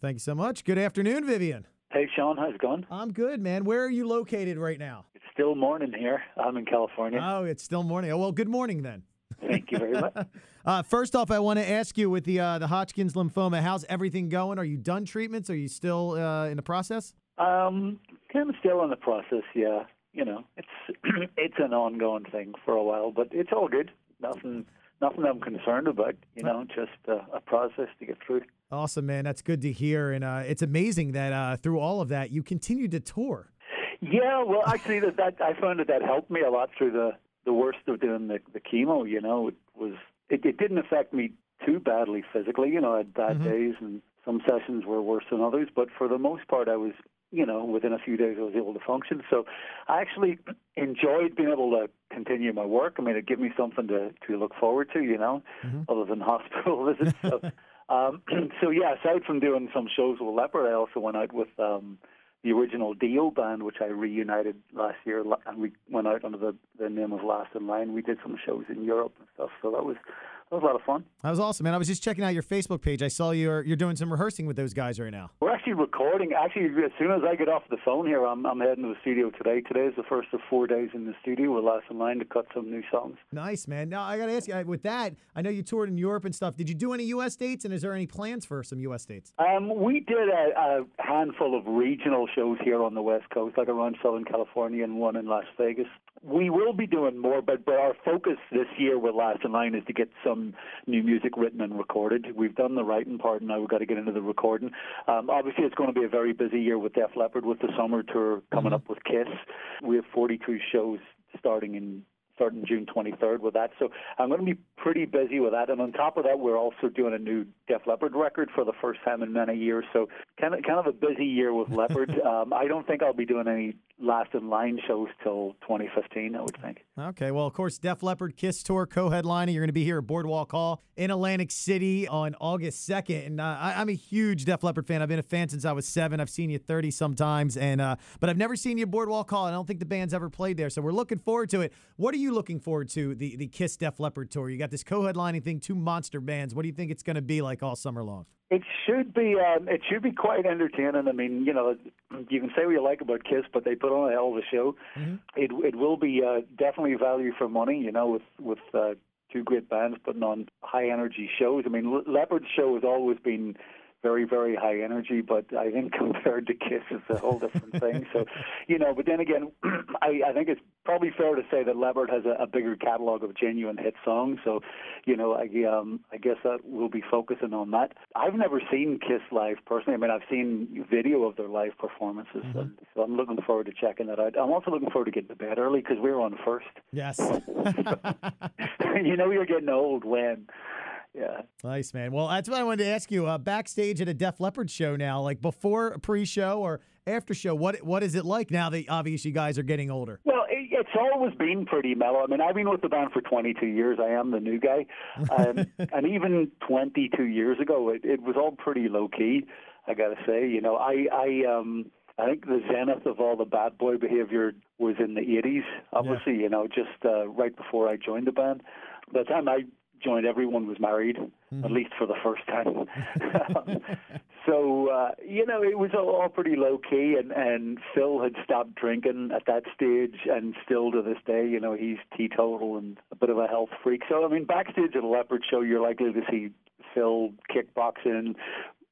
Thank you so much. Good afternoon, Vivian. Hey, Sean, how's it going? I'm good, man. Where are you located right now? It's still morning here. I'm in California. Oh, it's still morning. Oh, well, good morning then. Thank you very much. Uh, first off, I want to ask you with the uh, the Hodgkin's lymphoma, how's everything going? Are you done treatments? Are you still uh, in the process? Um, of still in the process, yeah. You know, it's it's an ongoing thing for a while, but it's all good. Nothing, nothing I'm concerned about. You know, just uh, a process to get through. Awesome, man. That's good to hear, and uh, it's amazing that uh, through all of that, you continue to tour. Yeah, well, actually, that, that I found that that helped me a lot through the the worst of doing the, the chemo. You know, it was it, it didn't affect me too badly physically. You know, I had bad days and some sessions were worse than others, but for the most part, I was you know within a few days I was able to function. So I actually enjoyed being able to continue my work. I mean, it gave me something to to look forward to. You know, other than hospital visits. So, um, so yeah, aside from doing some shows with Leppard, I also went out with. Um, the original Dio band, which I reunited last year, and we went out under the, the name of Last in Line. We did some shows in Europe and stuff, so that was that was a lot of fun. That was awesome, man. I was just checking out your Facebook page. I saw you're you're doing some rehearsing with those guys right now. We're actually recording. Actually, as soon as I get off the phone here, I'm I'm heading to the studio today. Today is the first of four days in the studio with Last in Line to cut some new songs. Nice, man. Now I got to ask you with that. I know you toured in Europe and stuff. Did you do any U.S. dates, and is there any plans for some U.S. dates? Um, we did a, a handful of regional shows here on the West Coast, like around Southern California and one in Las Vegas. We will be doing more, but, but our focus this year with Last in Line is to get some new music written and recorded. We've done the writing part, and now we've got to get into the recording. Um, obviously, it's going to be a very busy year with Def Leppard with the summer tour coming up with Kiss. We have 42 shows starting in starting June 23rd with that. So I'm going to be pretty busy with that. And on top of that, we're also doing a new Def Leppard record for the first time in many years. So kind of kind of a busy year with Leppard. um, I don't think I'll be doing any last in line shows till 2015. I would think. Okay, well, of course, Def Leppard Kiss Tour co-headlining. You're going to be here at Boardwalk Hall in Atlantic City on August 2nd, and uh, I, I'm a huge Def Leppard fan. I've been a fan since I was seven. I've seen you 30 sometimes, and uh, but I've never seen you at Boardwalk Hall. I don't think the band's ever played there, so we're looking forward to it. What are you looking forward to the the Kiss Def Leppard tour? You got this co-headlining thing, two monster bands. What do you think it's going to be like all summer long? It should be um, it should be quite entertaining. I mean, you know, you can say what you like about Kiss, but they put on a hell of a show. It it will be uh, definitely value for money. You know, with with uh, two great bands putting on high energy shows. I mean, Le- Leppard's show has always been very very high energy, but I think compared to Kiss, it's a whole different thing. So, you know, but then again, I, I think it's probably fair to say that Leppard has a, a bigger catalog of genuine hit songs. So, you know, I um I guess that we'll be focusing on that. I've never seen Kiss live personally. I mean, I've seen video of their live performances, and so I'm looking forward to checking that out. I'm also looking forward to getting to bed early because we're on first. Yes. you know, you're getting old when. Yeah. Nice, man. Well, that's what I wanted to ask you. Uh, backstage at a Def Leppard show now, like before a pre-show or after show, what what is it like now that obviously you guys are getting older? Well, it, it's always been pretty mellow. I mean, I've been with the band for 22 years. I am the new guy, um, and even 22 years ago, it, it was all pretty low key. I got to say, you know, I I um. I think the zenith of all the bad boy behavior was in the 80s. Obviously, you know, just uh, right before I joined the band. By the time I joined, everyone was married, at least for the first time. so, uh, you know, it was all, all pretty low key, and, and Phil had stopped drinking at that stage, and still to this day, you know, he's teetotal and a bit of a health freak. So, I mean, backstage at a Leppard show, you're likely to see Phil kickboxing,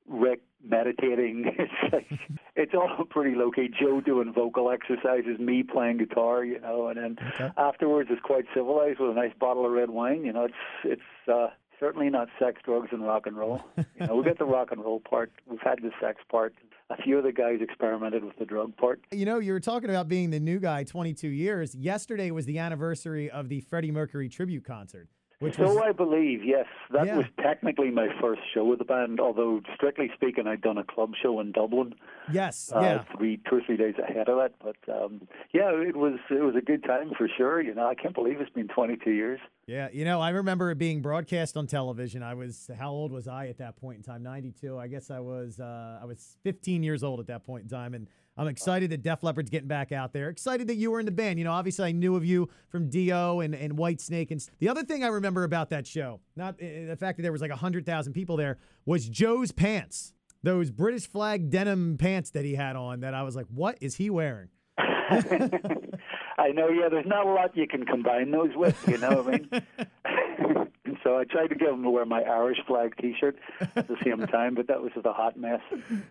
Rick meditating. It's like it's all pretty low key. Joe doing vocal exercises, me playing guitar, you know, and then Okay. afterwards it's quite civilized with a nice bottle of red wine. You know, it's it's uh, certainly not sex, drugs, and rock and roll. You know, we got the rock and roll part. We've had the sex part. A few of the guys experimented with the drug part. You know, you were talking about being the new guy, 22 years. Yesterday was the anniversary of the Freddie Mercury tribute concert, which was So I believe, yes, that Yeah. was technically my first show with the band. Although strictly speaking, I'd done a club show in Dublin. yes, uh, yeah. three, two or three days ahead of it. But um, yeah, it was it was a good time for sure. You know, I can't believe it's been 22 years. Yeah, you know, I remember it being broadcast on television. I was how old was I at that point in time? 92. I guess I was uh, I was 15 years old at that point in time and I'm excited that Def Leppard's getting back out there. Excited that you were in the band. You know, obviously I knew of you from Dio and, and Whitesnake. And the other thing I remember about that show, not uh, the fact that there was like 100,000 people there, was Joe's pants. those British flag denim pants that he had on that I was like, what is he wearing? I know, yeah, there's not a lot you can combine those with, you know what I mean? So I tried to get him to wear my Irish flag T-shirt at the same time, but that was just a hot mess.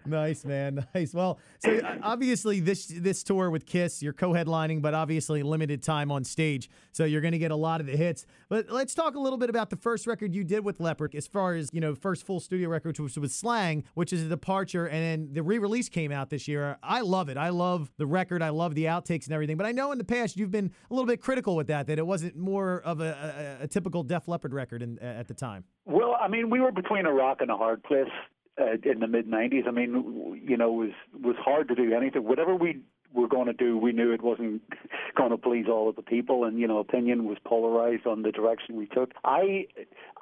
Nice, man. Nice. Well, so uh, obviously this this tour with Kiss, you're co-headlining, but obviously limited time on stage, so you're going to get a lot of the hits. But let's talk a little bit about the first record you did with Leppard, as far as you know, first full studio record, which was Slang, which is a departure, and then the re-release came out this year. I love it. I love the record. I love the outtakes and everything. But I know in the past you've been a little bit critical with that, that it wasn't more of a, a, a typical Def Leppard record in, at the time. Well, I mean, we were between a rock and a hard place uh, in the mid '90s. I mean, you know, it was was hard to do anything. Whatever we were going to do, we knew it wasn't going to please all of the people, and you know, opinion was polarized on the direction we took. I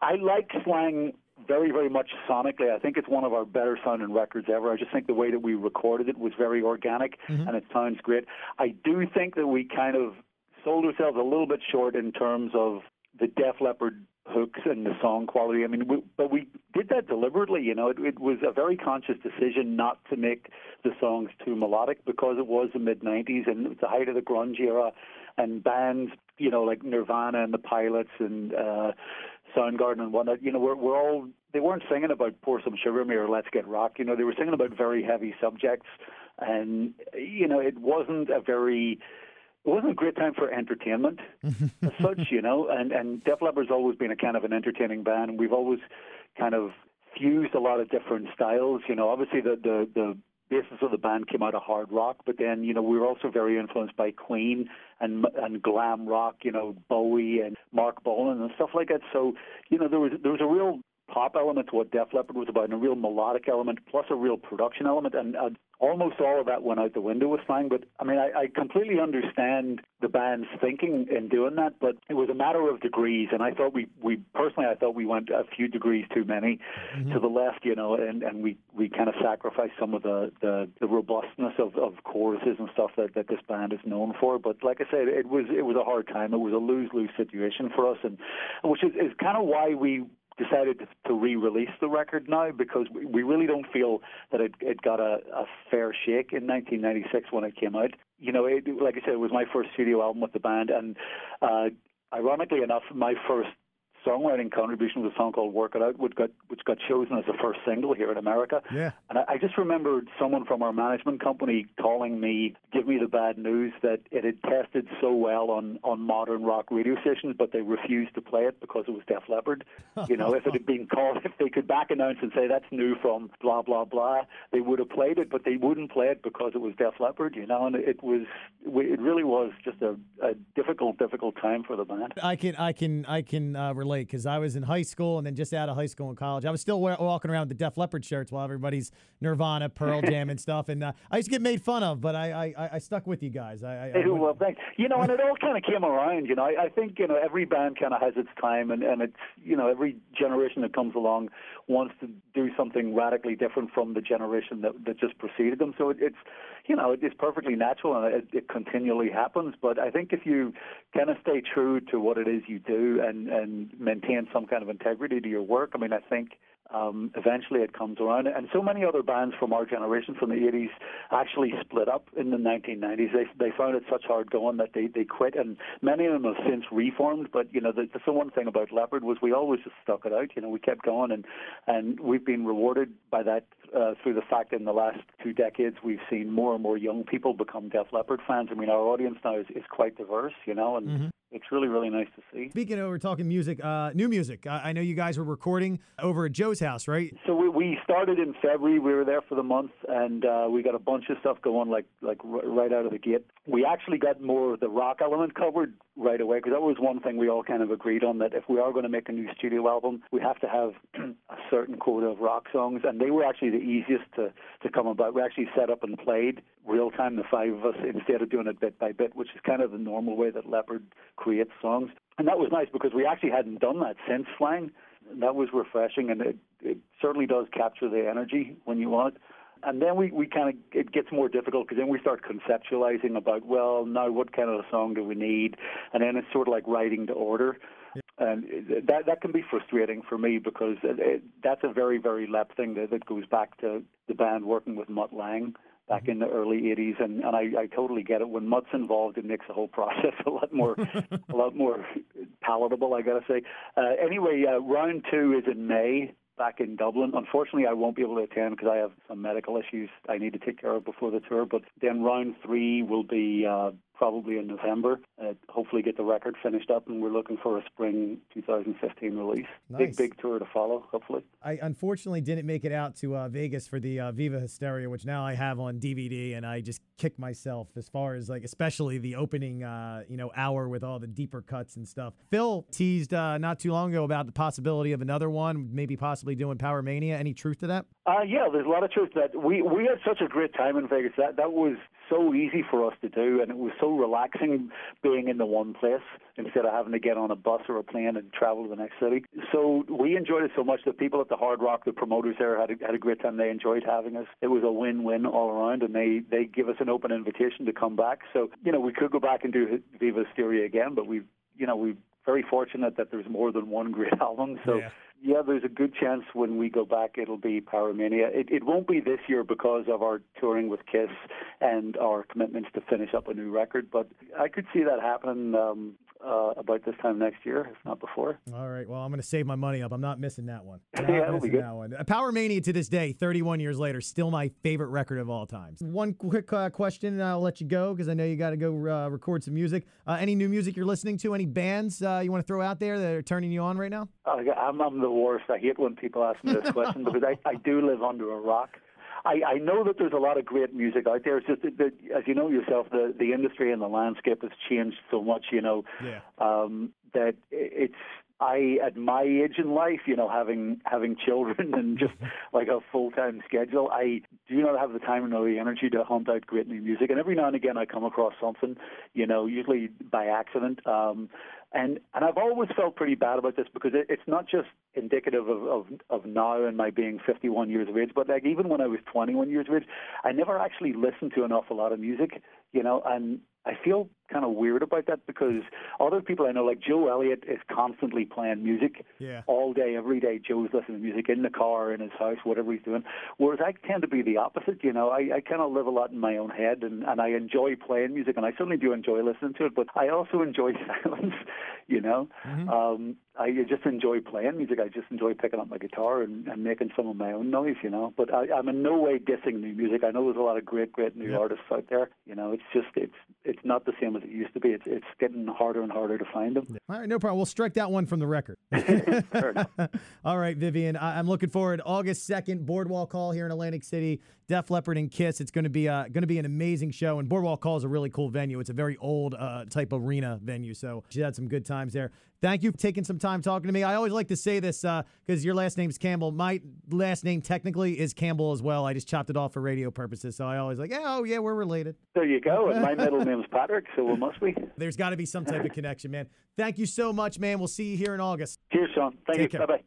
I like slang very, very much sonically. I think it's one of our better sounding records ever. I just think the way that we recorded it was very organic mm-hmm. and it sounds great. I do think that we kind of sold ourselves a little bit short in terms of the Def Leppard hooks and the song quality. I mean, we, but we did that deliberately. You know, it, it was a very conscious decision not to make the songs too melodic because it was the mid '90s and it was the height of the grunge era, and bands, you know, like Nirvana and the Pilots and uh, Soundgarden and whatnot. You know, we're we're all they weren't singing about pour some sugar me or let's get rock. You know, they were singing about very heavy subjects, and you know, it wasn't a very it wasn't a great time for entertainment as such, you know. And and Def Leppard's always been a kind of an entertaining band, and we've always kind of fused a lot of different styles. You know, obviously the the the basis of the band came out of hard rock, but then you know we were also very influenced by Queen and and glam rock. You know, Bowie and Marc Bolan and stuff like that. So you know there was there was a real pop element to what Def Leppard was about, and a real melodic element, plus a real production element, and uh, almost all of that went out the window with Slang. But I mean, I, I completely understand the band's thinking in doing that, but it was a matter of degrees, and I thought we, we personally, I thought we went a few degrees too many mm-hmm. to the left, you know, and, and we, we kind of sacrificed some of the, the, the robustness of, of choruses and stuff that, that this band is known for. But like I said, it was it was a hard time. It was a lose lose situation for us, and which is, is kind of why we decided to re-release the record now because we really don't feel that it, it got a, a fair shake in 1996 when it came out. You know, it, like I said, it was my first studio album with the band, and uh, ironically enough, my first songwriting contribution was a song called "Work It Out," which got which got chosen as the first single here in America. Yeah. And I, I just remembered someone from our management company calling me, give me the bad news that it had tested so well on on modern rock radio stations, but they refused to play it because it was Def Leppard. you know, if it had been called, if they could back announce and say that's new from blah blah blah, they would have played it, but they wouldn't play it because it was Def Leppard. You know, and it was it really was just a, a difficult difficult time for the band. I can I can I can uh, relate relate because I was in high school and then just out of high school and college. I was still walking around with the Def Leppard shirts while everybody's Nirvana, Pearl Jam, and stuff. And uh, I used to get made fun of, but I I, I stuck with you guys. I, I, I well, thanks. You know, and it all kind of came around. You know, I, I think you know every band kind of has its time, and and it's you know every generation that comes along wants to do something radically different from the generation that that just preceded them. So it, it's you know it's perfectly natural, and it, it continually happens. But I think if you kind of stay true to what it is you do and and maintain some kind of integrity to your work, I mean, I think um, eventually it comes around. And so many other bands from our generation, from the 80s, actually split up in the 1990s. They, they found it such hard going that they, they quit, and many of them have since reformed. But, you know, the, the one thing about Leppard was we always just stuck it out. You know, we kept going, and, and we've been rewarded by that uh, through the fact that in the last two decades we've seen more and more young people become Def Leppard fans. I mean, our audience now is, is quite diverse, you know, and mm-hmm it's really really nice to see. Speaking of, we're talking music, uh, new music. I, I know you guys were recording over at Joe's house, right? So we, we started in February. We were there for the month, and uh, we got a bunch of stuff going, like like r- right out of the gate. We actually got more of the rock element covered right away because that was one thing we all kind of agreed on that if we are going to make a new studio album, we have to have a certain quota of rock songs, and they were actually the easiest to to come about. We actually set up and played real time, the five of us, instead of doing it bit by bit, which is kind of the normal way that Leppard create songs. And that was nice because we actually hadn't done that since Slang. That was refreshing, and it, it certainly does capture the energy when you want it. And then we, we kind of, it gets more difficult because then we start conceptualizing about, well, now what kind of a song do we need? And then it's sort of like writing to order. And that that can be frustrating for me because it, it, that's a very very lep thing that, that goes back to the band working with Mutt Lange back in the early 80s and, and I, I totally get it when Mutt's involved it makes the whole process a lot more a lot more palatable I gotta say uh, anyway uh, round two is in May back in Dublin. Unfortunately, I won't be able to attend because I have some medical issues I need to take care of before the tour. But then round three will be uh, probably in November. Uh, hopefully, get the record finished up, and we're looking for a spring 2015 release. Nice. Big, big tour to follow. Hopefully. I unfortunately didn't make it out to uh, Vegas for the uh, Viva Hysteria, which now I have on DVD, and I just kick myself as far as like, especially the opening, uh, you know, hour with all the deeper cuts and stuff. Phil teased uh, not too long ago about the possibility of another one, maybe possibly doing Pyromania. Any truth to that? Uh, yeah, there's a lot of truth to that. We we had such a great time in Vegas. That that was so easy for us to do, and it was so relaxing being in the one place instead of having to get on a bus or a plane and travel to the next city. So we enjoyed it so much. The people at the Hard Rock, the promoters there, had a, had a great time. They enjoyed having us. It was a win-win all around, and they they give us an open invitation to come back. So you know, we could go back and do Viva Hysteria again, but we you know we very fortunate that there's more than one great album. So. Yeah yeah, there's a good chance when we go back it'll be Pyromania. It, it won't be this year because of our touring with Kiss and our commitments to finish up a new record, but I could see that happening um, uh, about this time next year, if not before. All right. Well, I'm going to save my money up. I'm not missing that one. Not yeah, that'll be missing good. that one. Pyromania to this day, 31 years later, still my favorite record of all time. One quick uh, question, and I'll let you go because I know you got to go uh, record some music. Uh, any new music you're listening to? Any bands uh, you want to throw out there that are turning you on right now? Uh, I'm, I'm the worst. I hate when people ask me this question because I, I do live under a rock. I, I know that there's a lot of great music out there. It's just that, that, as you know yourself, the the industry and the landscape has changed so much. You know, Yeah. um, that it's I at my age in life, you know, having having children and just like a full time schedule, I do not have the time nor the energy to hunt out great new music. And every now and again, I come across something, you know, usually by accident. Um, and and I've always felt pretty bad about this because it, it's not just indicative of, of of now and my being 51 years of age, but like even when I was 21 years of age, I never actually listened to an awful lot of music, you know, and I feel kind of weird about that because other people I know, like Joe Elliott, is constantly playing music Yeah. all day, every day. Joe's listening to music in the car, in his house, whatever he's doing. Whereas I tend to be the opposite. You know, I, I kind of live a lot in my own head, and, and I enjoy playing music, and I certainly do enjoy listening to it. But I also enjoy silence. You know, um, I just enjoy playing music. I just enjoy picking up my guitar and, and making some of my own noise. You know, but I, I'm in no way dissing new music. I know there's a lot of great, great new Yep. artists out there. You know, it's just it's it's not the same as it used to be. It's it's getting harder and harder to find them. All right, no problem. We'll strike that one from the record. All right, Vivian. I- I'm looking forward. August 2nd, Boardwalk Hall here in Atlantic City. Def Leppard and Kiss. It's going to be uh, going to be an amazing show. And Boardwalk Hall is a really cool venue. It's a very old uh, type arena venue. So she had some good times there. Thank you for taking some time talking to me. I always like to say this uh, because your last name's Campbell. My last name technically is Campbell as well. I just chopped it off for radio purposes. So I always like, oh yeah, we're related. There you go. And my middle name's Patrick, so we must be. There's got to be some type of connection, man. Thank you so much, man. We'll see you here in August. Cheers, Sean. Thank Take you. Bye bye.